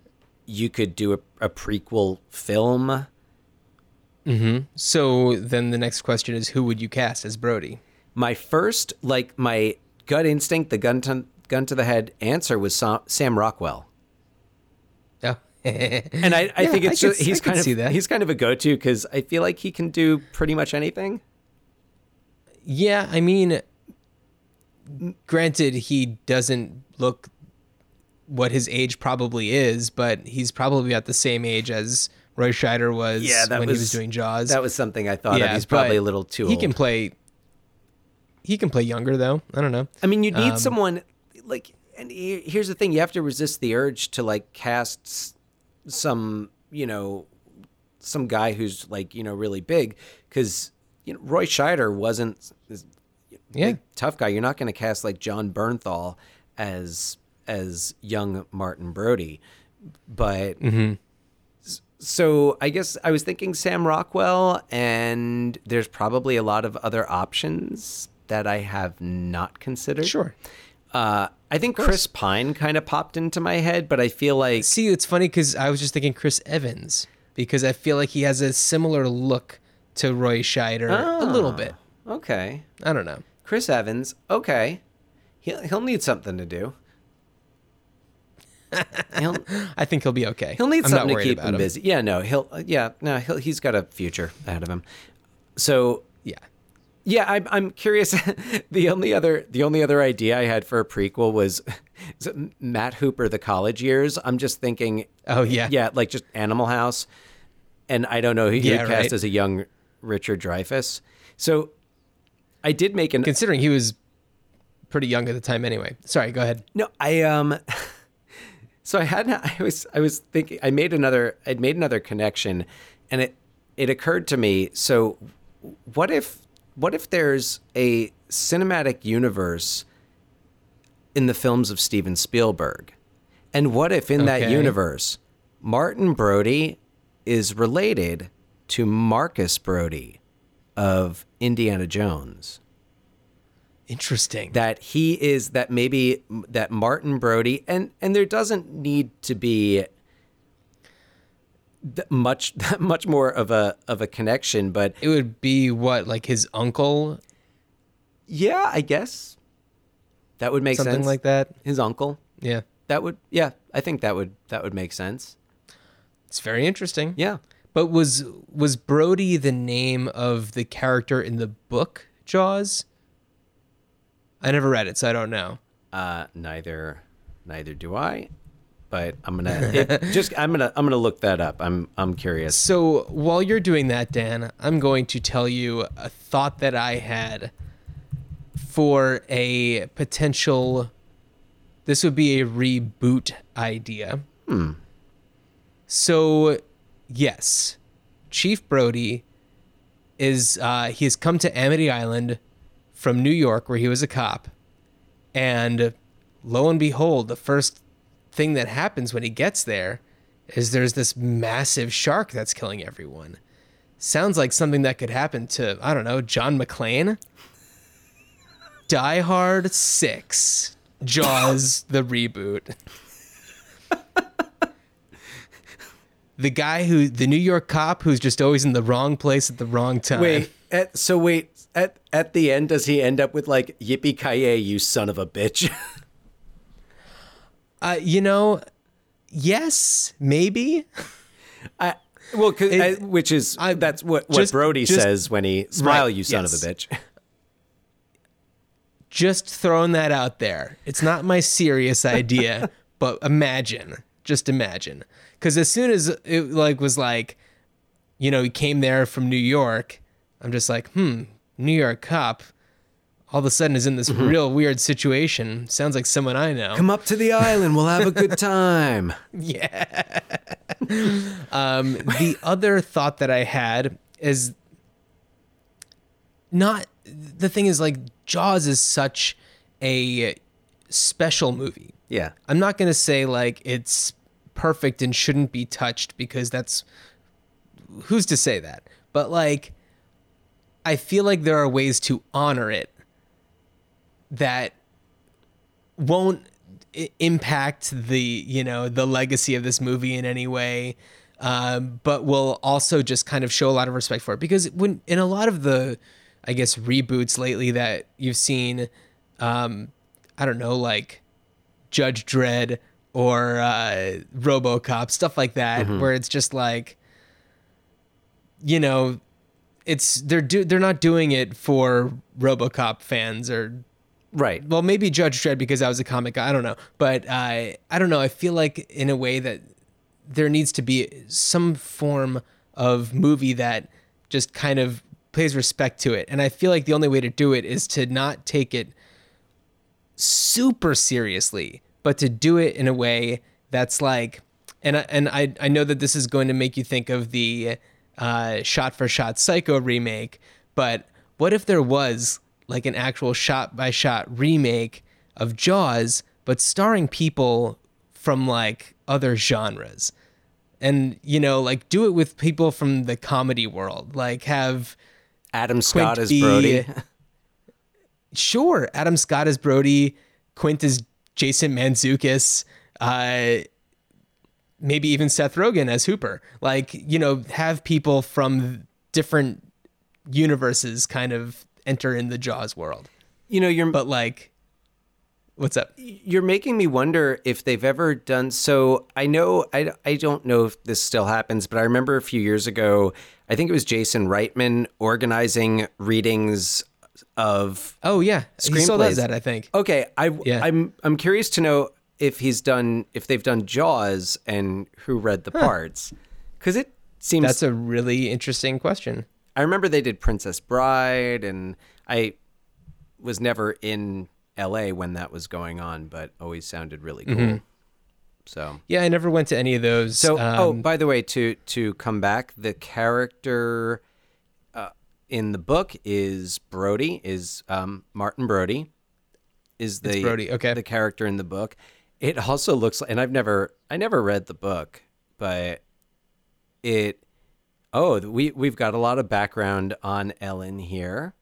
you could do a, a prequel film. So then the next question is, who would you cast as Brody? My first, like my gut instinct, the gun to, gun to the head answer was Sa- Sam Rockwell. And I, I Yeah, think I it's could- just, he's I kind of see that. he's kind of a go-to because I feel like he can do pretty much anything. Yeah, I mean, granted, he doesn't look what his age probably is, but he's probably at the same age as Roy Scheider was Yeah, when he was- was doing Jaws. That was something I thought of. yeah, He's probably a little too He old. can play. He can play younger though. I don't know. I mean, you need Um, someone like, and here's the thing: you have to resist the urge to like cast some, you know, some guy who's like, you know, really big, because you know Roy Scheider wasn't this Yeah. tough guy. You're not going to cast like Jon Bernthal as as young Martin Brody, but. Mm-hmm. s- So I guess I was thinking Sam Rockwell, and there's probably a lot of other options that I have not considered. Sure. Uh, I think Chris Pine kind of popped into my head, but I feel like See, it's funny because I was just thinking Chris Evans because I feel like he has a similar look to Roy Scheider a little bit. okay, I don't know. Chris Evans. Okay, he'll he'll need something to do. he'll I think he'll be okay. he'll need I'm something to worried keep about him busy. Yeah, no, he'll yeah no he'll he's got a future ahead of him. So Yeah. Yeah, I'm I'm curious. the only other the only other idea I had for a prequel was, Matt Hooper, the college years. I'm just thinking, Oh yeah. yeah, like just Animal House, and I don't know who you Yeah, cast right. as a young Richard Dreyfuss. So I did make an Considering he was pretty young at the time anyway. Sorry, go ahead. no, I um. So I had I was I was thinking I made another I'd made another connection, and it it occurred to me. So what if what if there's a cinematic universe in the films of Steven Spielberg, and what if in that universe Martin Brody is related to Marcus Brody of Indiana Jones? Interesting. that he is that maybe that Martin Brody and and there doesn't need to be much much more of a of a connection but it would be what, like his uncle, yeah I guess that would make sense. something sense like that. his uncle Yeah. that would yeah I think that would that would make sense It's very interesting. yeah But was was Brody the name of the character in the book Jaws? I never read it, so I don't know. uh neither neither do I but I'm gonna it, just I'm gonna I'm gonna look that up I'm I'm curious So while you're doing that, Dan, I'm going to tell you a thought that I had for a potential. This would be a reboot idea. Hmm. So, yes, Chief Brody is uh, he has come to Amity Island from New York, where he was a cop, and lo and behold, the first thing that happens when he gets there is there's this massive shark that's killing everyone. Sounds like something that could happen to I don't know John McClane. Die Hard Six, Jaws the reboot. the guy who the New York cop who's just always in the wrong place at the wrong time. Wait, at, so wait, at at the end, does he end up with like "Yippee ki you son of a bitch"? Uh, you know, yes, maybe. I well, It- I- which is I- that's what what just- Brody just- says when he smile, Right, you son yes. of a bitch. Just throwing that out there. It's not my serious idea, but imagine, just imagine, because as soon as it like was like, you know, he came there from New York, I'm just like, hmm, New York cop. All of a sudden is in this real weird situation. Sounds like someone I know. Come up to the island, we'll have a good time. Yeah. um, the other thought that I had is not the thing is like Jaws is such a special movie. Yeah, I'm not going to say like it's perfect and shouldn't be touched because that's who's to say that. But like I feel like there are ways to honor it that won't I- impact the you know the legacy of this movie in any way um, but will also just kind of show a lot of respect for it. Because when in a lot of the i guess reboots lately that you've seen um, i don't know like judge dredd or uh, robocop stuff like that where it's just like you know it's they're do they're not doing it for robocop fans or right. well, maybe Judge Dredd because I was a comic guy. I don't know, but I I don't know. I feel like in a way that there needs to be some form of movie that just kind of pays respect to it, and I feel like the only way to do it is to not take it super seriously, but to do it in a way that's like, and I, and I I know that this is going to make you think of the uh, shot for shot Psycho remake, but what if there was like an actual shot by shot remake of Jaws, but starring people from like other genres? And you know, like do it with people from the comedy world. Like have Adam Scott Quint as be- Brody. sure adam scott as brody quint as jason mantzoukas uh maybe even seth rogen as hooper like you know have people from different universes kind of enter in the jaws world. You know, you're but like what's up? You're making me wonder if they've ever done so i know I, I don't know if this still happens but i remember a few years ago i think it was jason reitman organizing readings of oh yeah. He still does that i think. Okay i Yeah. i'm i'm curious to know if he's done if they've done jaws and who read the parts because it seems that's a really interesting question I remember they did Princess Bride, and I was never in L.A. when that was going on, but always sounded really cool. So, yeah i never went to any of those so oh, um, by the way, to to come back, the character uh, in the book is Brody, is um, Martin Brody, is the Brody, okay. the character in the book. It also looks like, and I've never I never read the book, but it oh we we've got a lot of background on Ellen here.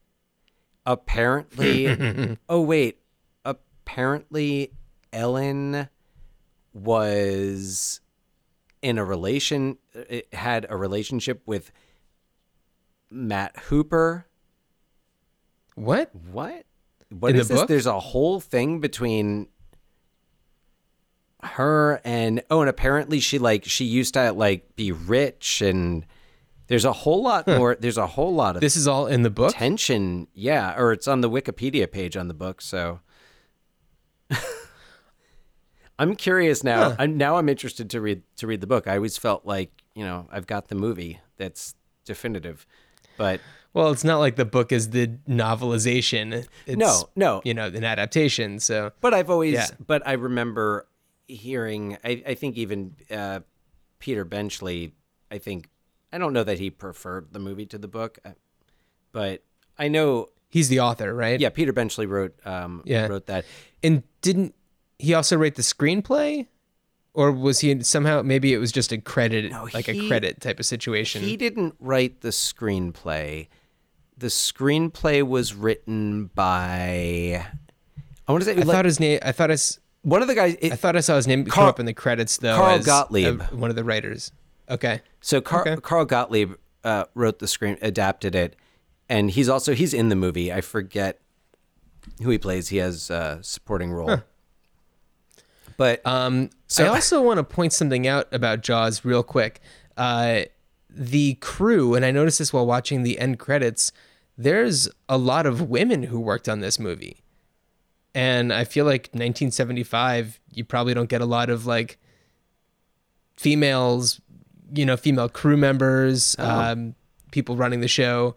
apparently oh wait apparently ellen was in a relation uh, it had a relationship with matt hooper What? what what is the this book? there's a whole thing between her and oh and apparently she like she used to like be rich and there's a whole lot more there's a whole lot of This is all in the book? tension yeah or it's on the wikipedia page on the book so i'm curious now i'm now i'm interested to read to read the book i always felt like you know i've got the movie that's definitive but Well, it's not like the book is the novelization. It's, No, no. You know, an adaptation. So but i've always Yeah. but i remember hearing i, I think even uh, peter benchley i think i don't know that he preferred the movie to the book uh, but i know he's the author, right? yeah peter benchley wrote um Yeah. wrote that And didn't he also write the screenplay? Or was he somehow maybe it was just a credit like a credit type of situation? He didn't write the screenplay. The screenplay was written by I want to say I like, thought his name I thought I, s- one of the guys. I thought I saw his name come up in the credits though Carl Gottlieb. uh, one of the writers. Okay. so Car- okay. Carl Gottlieb uh, wrote the screen, adapted it, and he's also he's in the movie. I forget who he plays. He has a supporting role. But Um, So- I also want to point something out about Jaws real quick. Uh, the crew, and I noticed this while watching the end credits, there's a lot of women who worked on this movie. And I feel like 1975, you probably don't get a lot of like females, you know, female crew members, um, people running the show.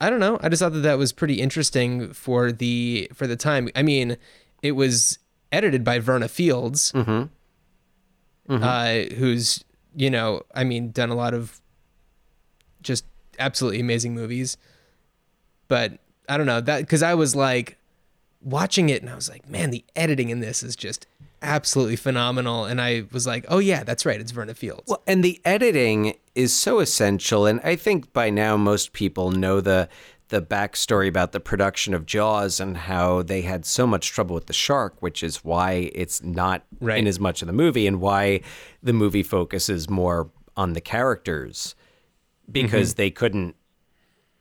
I don't know. I just thought that that was pretty interesting for the for the time. I mean, it was edited by Verna Fields, Uh, who's you know, I mean, done a lot of just absolutely amazing movies. But I don't know that because I was like watching it and I was like, man, the editing in this is just absolutely phenomenal. And I was like, oh yeah, that's right, it's Verna Fields. Well, and the editing is so essential, and I think by now most people know the the backstory about the production of Jaws and how they had so much trouble with the shark, which is why it's not Right. in as much of the movie, and why the movie focuses more on the characters because mm-hmm. they couldn't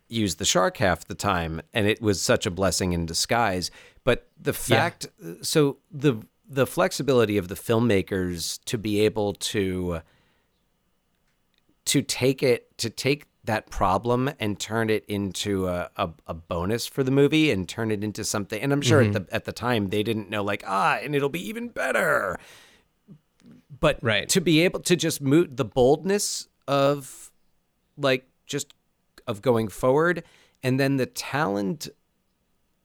use the shark half the time and it was such a blessing in disguise but the fact so the the flexibility of the filmmakers to be able to to take it to take that problem and turn it into a, a, a bonus for the movie and turn it into something and i'm sure at the at the time they didn't know like ah and it'll be even better. But Right. to be able to just move the boldness of like just of going forward and then the talent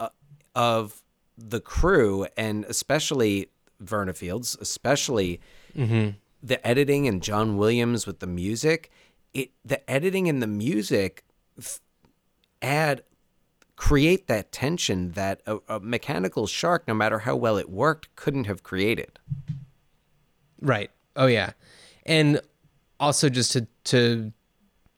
uh, of the crew and especially Verna Fields, especially mm-hmm. the editing and John Williams with the music, it the editing and the music f- add create that tension that a, a mechanical shark, no matter how well it worked, couldn't have created. Right. Oh yeah. And also just to to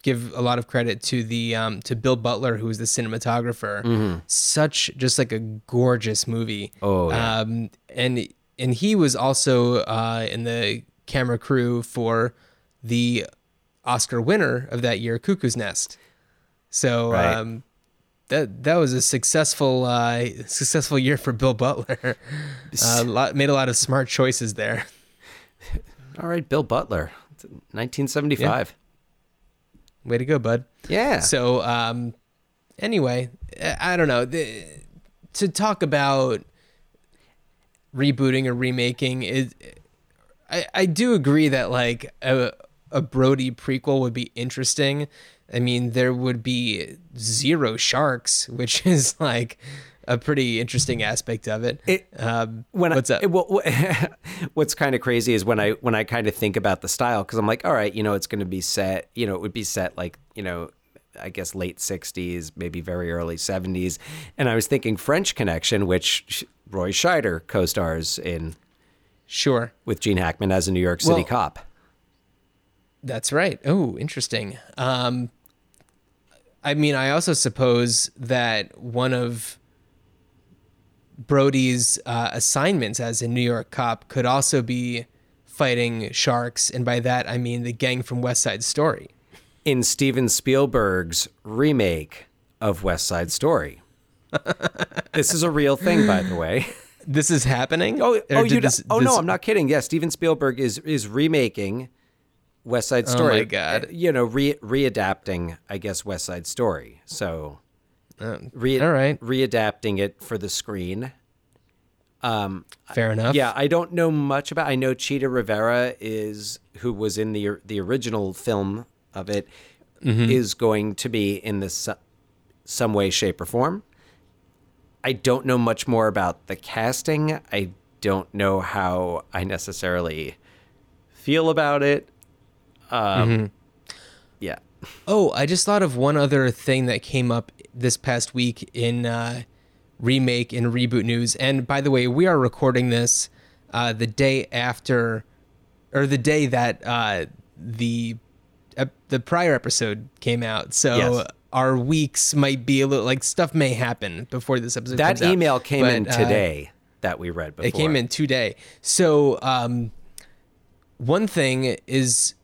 give a lot of credit to the um to Bill Butler who was the cinematographer. Such just like a gorgeous movie. Oh, yeah. Um and and he was also uh in the camera crew for the Oscar winner of that year Cuckoo's Nest. So Right. um that that was a successful uh, successful year for Bill Butler. uh, lot, made a lot of smart choices there. All right, Bill Butler, 1975. Way to go, bud. Yeah. So, um, anyway, I don't know. The, to talk about rebooting or remaking is, I, I do agree that like a, a Brody prequel would be interesting. I mean, there would be zero sharks, which is like a pretty interesting aspect of it. It- um, when what's I, up? Well, what's kind of crazy is when I when I kind of think about the style because I'm like, all right, you know, it's going to be set, you know, it would be set like, you know, I guess late '60s, maybe very early '70s, and I was thinking French Connection, which Roy Scheider co-stars in Sure. with Gene Hackman as a New York City Well- cop. That's right. Oh, interesting. Um, I mean, I also suppose that one of Brody's uh, assignments as a New York cop could also be fighting sharks, and by that I mean the gang from West Side Story. In Steven Spielberg's remake of West Side Story. this is a real thing, by the way. This is happening. Oh, oh, you? this- oh no, I'm not kidding. Yeah, Steven Spielberg is is remaking West Side Story. Oh my God. Uh, You know, re readapting, I guess, West Side Story. So, re- all right. readapting it for the screen. Um, Fair enough. Yeah, I don't know much about. I know Chita Rivera is who was in the the original film of it mm-hmm. is going to be in this some way, shape, or form. I don't know much more about the casting. I don't know how I necessarily feel about it. Um, Yeah. Oh, I just thought of one other thing that came up this past week in uh, remake and reboot news. And by the way, we are recording this uh, the day after, or the day that uh, the the prior episode came out. So Yes. our weeks might be a little like stuff may happen before this episode. That comes out. email came in But, uh, today that we read before. it came in today. So um, one thing is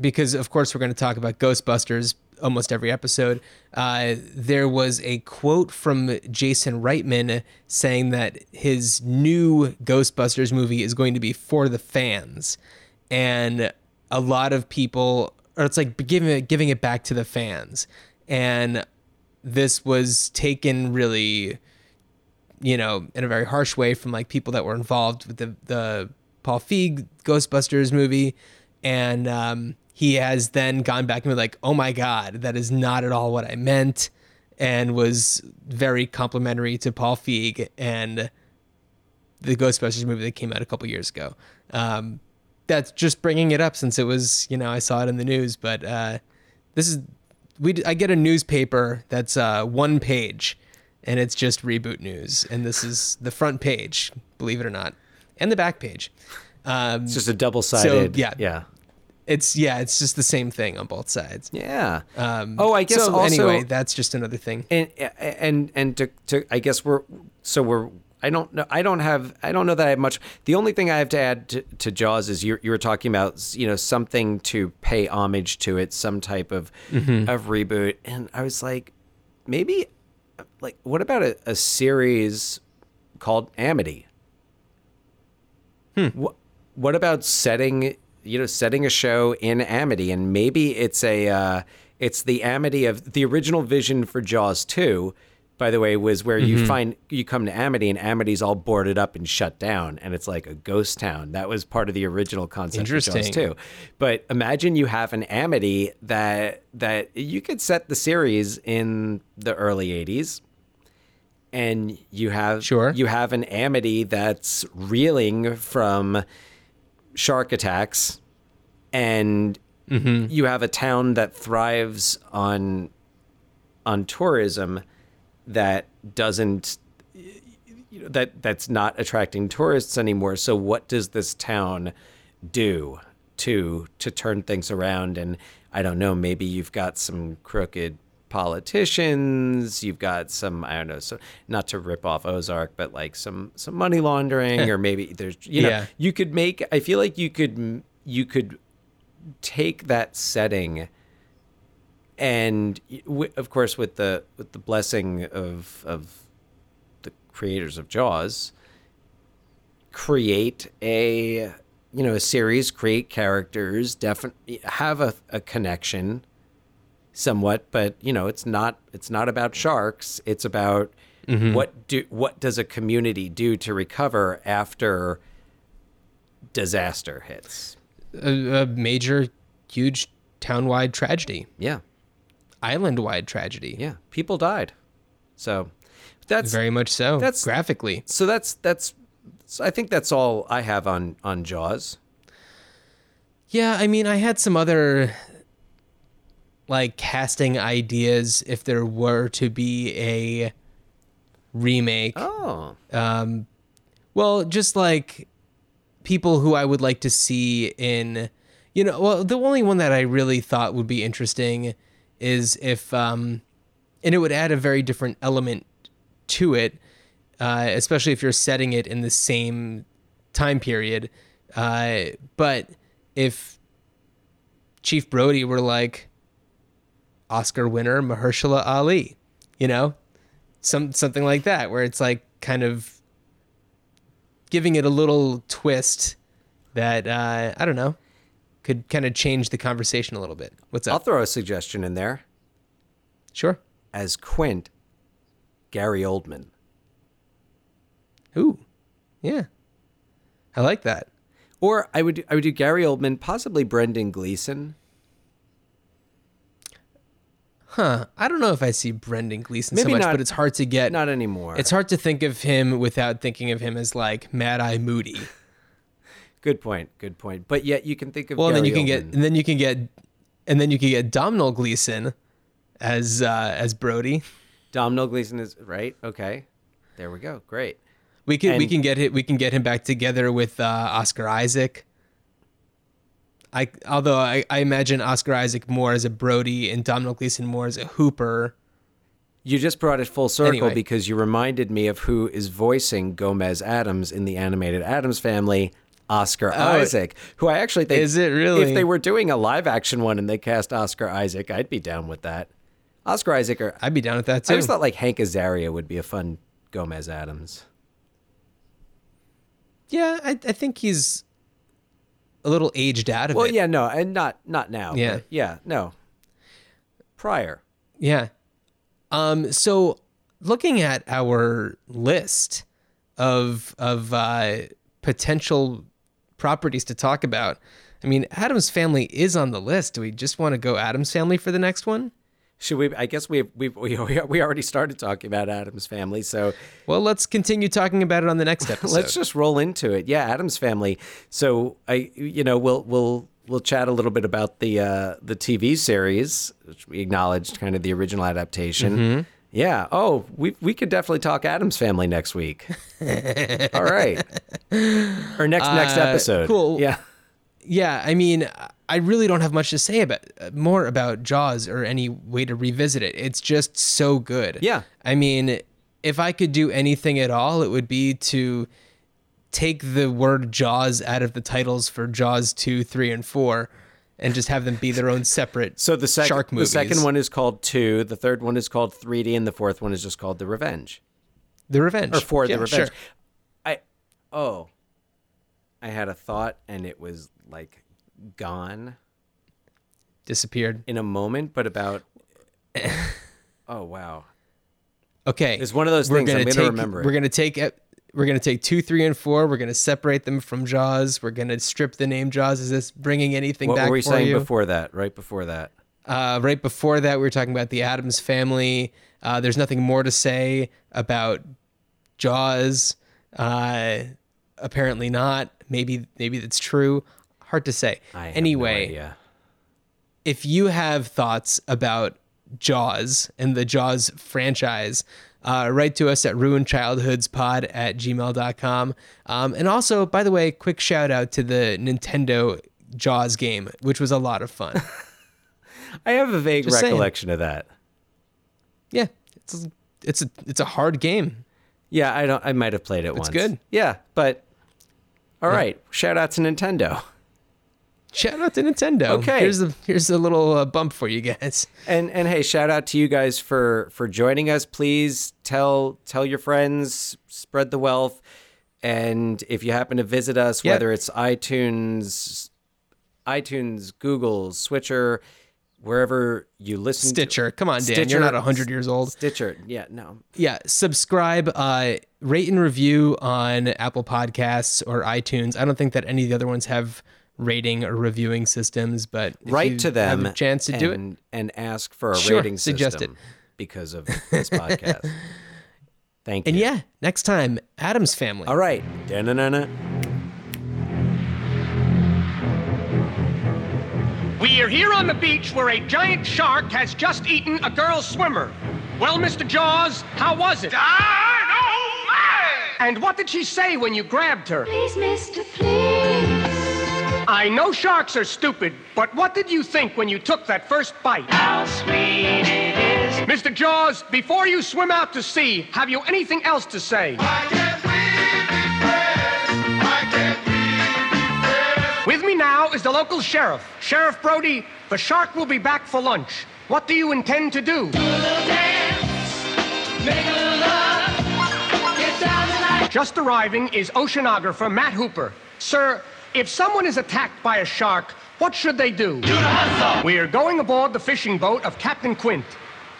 because of course we're going to talk about Ghostbusters almost every episode. Uh, there was a quote from Jason Reitman saying that his new Ghostbusters movie is going to be for the fans, and a lot of people, or it's like giving it, giving it back to the fans, and this was taken really you know, in a very harsh way from like people that were involved with the the Paul Feig Ghostbusters movie, and um, he has then gone back and been like, "Oh my God, that is not at all what I meant," and was very complimentary to Paul Feig and the Ghostbusters movie that came out a couple years ago. Um, that's just bringing it up since it was, you know, I saw it in the news, but uh, this is we. I get a newspaper that's uh, one page and it's just reboot news. And this is the front page, believe it or not, and the back page. Um, It's just a double sided. yeah. Yeah. It's yeah, it's just the same thing on both sides. Yeah. Um, oh, I guess so also anyway, that's just another thing. and and and to, to I guess we're so we're I don't know I don't have I don't know that I have much. The only thing I have to add to, to Jaws is you you were talking about you know something to pay homage to it, some type of of reboot, and I was like, maybe like what about a, a series called Amity? What what about setting you know setting a show in Amity and maybe it's a uh, it's the Amity of the original vision for Jaws 2 by the way was where you find you come to Amity and Amity's all boarded up and shut down and it's like a ghost town that was part of the original concept of Jaws. 2 but imagine you have an Amity that that you could set the series in the early 80s and you have Sure. you have an Amity that's reeling from shark attacks and mm-hmm. you have a town that thrives on on tourism that doesn't you know, that that's not attracting tourists anymore. So what does this town do to to turn things around? And i don't know maybe you've got some crooked politicians you've got some i don't know so not to rip off ozark but like some some money laundering or maybe there's you know Yeah. you could make i feel like you could you could take that setting and w- of course with the with the blessing of of the creators of jaws create a you know a series create characters definitely have a, a connection somewhat but you know it's not it's not about sharks it's about mm-hmm. what do what does a community do to recover after disaster hits A, a major, huge town-wide tragedy, yeah island-wide tragedy. yeah people died so that's Very much so. that's- graphically. so that's that's so I think that's all I have on on Jaws. Yeah, I mean, I had some other like casting ideas if there were to be a remake. Oh, Um, well, just like people who I would like to see in, you know, well, the only one that I really thought would be interesting is if um, and it would add a very different element to it, uh, especially if you're setting it in the same time period. Uh, but if Chief Brody were like Oscar winner Mahershala Ali, you know, some something like that, where it's like kind of giving it a little twist that uh, I don't know could kind of change the conversation a little bit. What's up? I'll throw a suggestion in there. Sure. As Quint, Gary Oldman. Ooh, yeah, I like that. Or I would I would do Gary Oldman, possibly Brendan Gleeson. Huh. I don't know if I see Brendan Gleeson Maybe so much, not- but it's hard to get. Not anymore. It's hard to think of him without thinking of him as like Mad Eye Moody. good point. Good point. But yet you can think of Well, and then Gary you can Oldman. get, and then you can get, and then you can get Domhnall Gleeson as uh, as Brody. Domhnall Gleeson is right. Okay, there we go. Great. We can we can get it. We can get him back together with uh, Oscar Isaac. I although I, I imagine Oscar Isaac more as a Brody and Domhnall Gleeson more as a Hooper. You just brought it full circle Anyway. because you reminded me of who is voicing Gomez Addams in the animated Addams family, Oscar oh, Isaac, who I actually think Oh, Is it really? If they were doing a live action one and they cast Oscar Isaac, I'd be down with that. Oscar Isaac, or I'd be down with that too. I always thought like Hank Azaria would be a fun Gomez Addams. yeah, I, I think he's a little aged out of Well, it. yeah, no, and not not now. Yeah. yeah, no. Prior. Yeah. Um, so looking at our list of of uh, potential properties to talk about, I mean, Addams family is on the list. Do we just want to go Addams family for the next one? Should we? I guess we we we we already started talking about Addams family, so Well, let's continue talking about it on the next episode. let's just roll into it. Yeah, Addams family. So I, you know, we'll we'll we'll chat a little bit about the uh, the TV series, which we acknowledged kind of the original adaptation. Mm-hmm. Yeah. Oh, we we could definitely talk Addams family next week. All right. Or next next Uh, episode. cool. Yeah. yeah, I mean, I really don't have much to say about uh, more about Jaws or any way to revisit it. It's just so good. Yeah. I mean, if I could do anything at all, it would be to take the word Jaws out of the titles for Jaws 2, 3, and 4 and just have them be their own separate So the second shark the second one is called Two. The third one is called 3D, and the fourth one is just called The Revenge. The Revenge. or for Yeah, the revenge. sure. I oh, I had a thought and it was like gone Disappeared. in a moment, but about oh wow, Okay. It's one of those We're things, I'm gonna gonna take, remember it. We're gonna take it. We're gonna take two, three, and four. We're gonna separate them from Jaws. We're gonna strip the name Jaws. Is this bringing anything what back What were we saying you? before that? Right before that, Uh, right before that, we were talking about the Addams family. Uh, there's nothing more to say about Jaws. Uh, apparently not. Maybe maybe that's true. Hard to say. Anyway, no if you have thoughts about Jaws and the Jaws franchise, uh, write to us at ruinedchildhoodspod at gmail.com. Um, and also, by the way, quick shout out to the Nintendo Jaws game, which was a lot of fun. I have a vague Just saying. recollection of that. yeah, it's it's a it's a hard game. Yeah, I don't. I might have played it once. It's good. Yeah, but all right. Shout out to Nintendo. Shout out to Nintendo. Okay. here's a here's a little uh, bump for you guys. And and hey, shout out to you guys for for joining us. Please tell tell your friends, spread the wealth. And if you happen to visit us, whether it's iTunes, iTunes, Google, Switcher, wherever you listen, Stitcher, come on, Dan, Stitcher- you're not hundred years old. Stitcher, yeah, no, yeah subscribe uh rate and review on apple podcasts or itunes i don't think that any of the other ones have rating or reviewing systems but if write you to them. have a chance to do it and, and ask for a Sure, rating suggest system because of this podcast. Thank you. and yeah next time addams family All right. Da-na-na-na. We are here on the beach where a giant shark has just eaten a girl swimmer. Well, Mr. Jaws, how was it? Dynamite! And what did she say when you grabbed her? Please, mister, please. I know sharks are stupid, but what did you think when you took that first bite? How sweet it is. Mr. Jaws, before you swim out to sea, have you anything else to say? With me now is the local sheriff. Sheriff Brody, the shark will be back for lunch. What do you intend to do? Just arriving is oceanographer Matt Hooper. Sir, if someone is attacked by a shark, what should they do? We are going aboard the fishing boat of Captain Quint.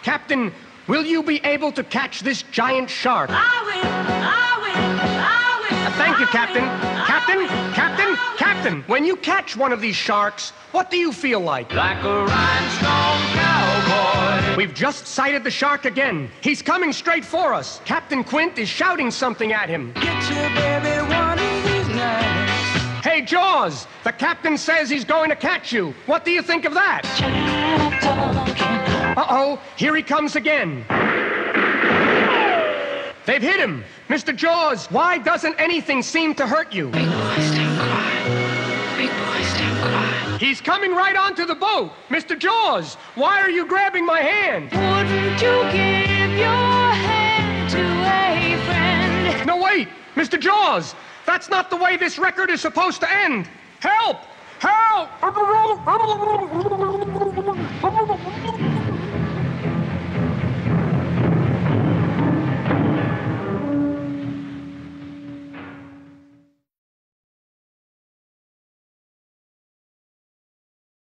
Captain, will you be able to catch this giant shark? I will, I will, I will. Uh, thank you, Captain. Captain, Captain. Captain. When you catch one of these sharks, what do you feel like? Like a rhinestone cowboy. We've just sighted the shark again. He's coming straight for us. Captain Quint is shouting something at him. Get your baby Hey, Jaws, the captain says he's going to catch you. What do you think of that? Uh oh, here he comes again. They've hit him. Mr. Jaws, why doesn't anything seem to hurt you? Big boys don't cry. Big boys don't cry. He's coming right onto the boat. Mr. Jaws, why are you grabbing my hand? Wouldn't you give your hand to a friend? No, wait, Mr. Jaws, that's not the way this record is supposed to end. Help! Help!